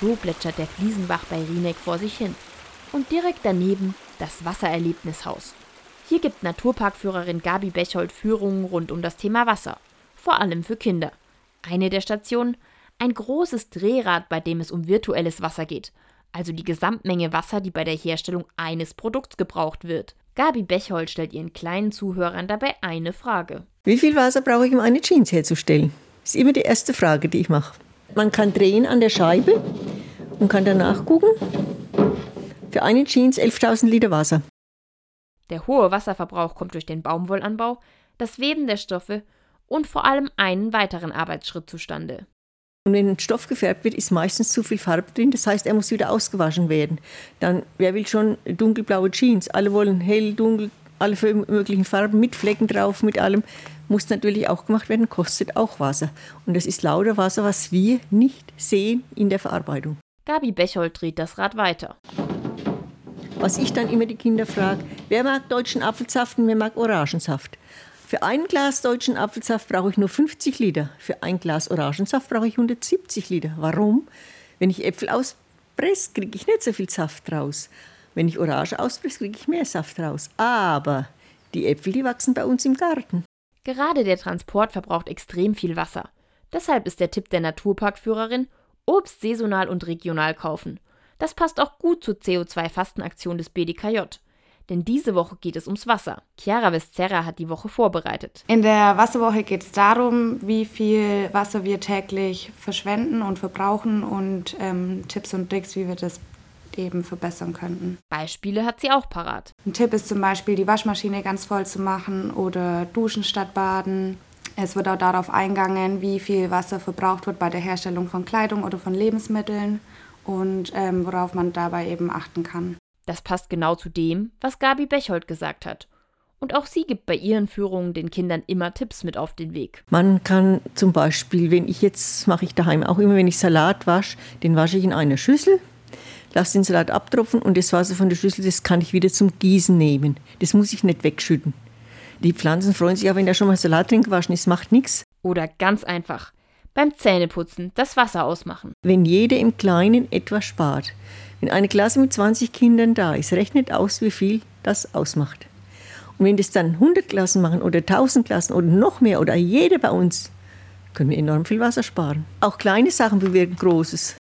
So plätschert der Fliesenbach bei Rieneck vor sich hin. Und direkt daneben das Wassererlebnishaus. Hier gibt Naturparkführerin Gabi Bechold Führungen rund um das Thema Wasser. Vor allem für Kinder. Eine der Stationen, ein großes Drehrad, bei dem es um virtuelles Wasser geht. Also die Gesamtmenge Wasser, die bei der Herstellung eines Produkts gebraucht wird. Gabi Bechold stellt ihren kleinen Zuhörern dabei eine Frage. Wie viel Wasser brauche ich, um eine Jeans herzustellen? Ist immer die erste Frage, die ich mache. Man kann drehen an der Scheibe und kann danach gucken. Für eine Jeans 11.000 Liter Wasser. Der hohe Wasserverbrauch kommt durch den Baumwollanbau, das Weben der Stoffe und vor allem einen weiteren Arbeitsschritt zustande. Und wenn ein Stoff gefärbt wird, ist meistens zu viel Farbe drin. Das heißt, er muss wieder ausgewaschen werden. Dann, wer will schon dunkelblaue Jeans? Alle wollen hell, dunkel, alle möglichen Farben mit Flecken drauf, mit allem. Muss natürlich auch gemacht werden, kostet auch Wasser. Und das ist lauter Wasser, was wir nicht sehen in der Verarbeitung. Gabi Bechold dreht das Rad weiter. Was ich dann immer die Kinder frage, wer mag deutschen Apfelsaft und wer mag Orangensaft? Für ein Glas deutschen Apfelsaft brauche ich nur 50 Liter. Für ein Glas Orangensaft brauche ich 170 Liter. Warum? Wenn ich Äpfel auspresse, kriege ich nicht so viel Saft raus. Wenn ich Orange auspresse, kriege ich mehr Saft raus. Aber die Äpfel, die wachsen bei uns im Garten. Gerade der Transport verbraucht extrem viel Wasser. Deshalb ist der Tipp der Naturparkführerin, Obst saisonal und regional kaufen. Das passt auch gut zur CO2-Fastenaktion des BDKJ. Denn diese Woche geht es ums Wasser. Chiara Vescerra hat die Woche vorbereitet. In der Wasserwoche geht es darum, wie viel Wasser wir täglich verschwenden und verbrauchen und ähm, Tipps und Tricks, wie wir das eben verbessern könnten. Beispiele hat sie auch parat. Ein Tipp ist zum Beispiel, die Waschmaschine ganz voll zu machen oder duschen statt baden. Es wird auch darauf eingegangen, wie viel Wasser verbraucht wird bei der Herstellung von Kleidung oder von Lebensmitteln und ähm, worauf man dabei eben achten kann. Das passt genau zu dem, was Gabi Bechold gesagt hat. Und auch sie gibt bei ihren Führungen den Kindern immer Tipps mit auf den Weg. Man kann zum Beispiel, wenn ich jetzt, mache ich daheim auch immer, wenn ich Salat wasche, den wasche ich in einer Schüssel, lasse den Salat abtropfen und das Wasser von der Schüssel, das kann ich wieder zum Gießen nehmen. Das muss ich nicht wegschütten. Die Pflanzen freuen sich auch, wenn da schon mal Salat drin gewaschen ist, macht nichts. Oder ganz einfach, beim Zähneputzen das Wasser ausmachen. Wenn jeder im Kleinen etwas spart, wenn eine Klasse mit 20 Kindern da ist, rechnet aus, wie viel das ausmacht. Und wenn das dann 100 Klassen machen oder 1000 Klassen oder noch mehr oder jeder bei uns, können wir enorm viel Wasser sparen. Auch kleine Sachen bewirken Großes.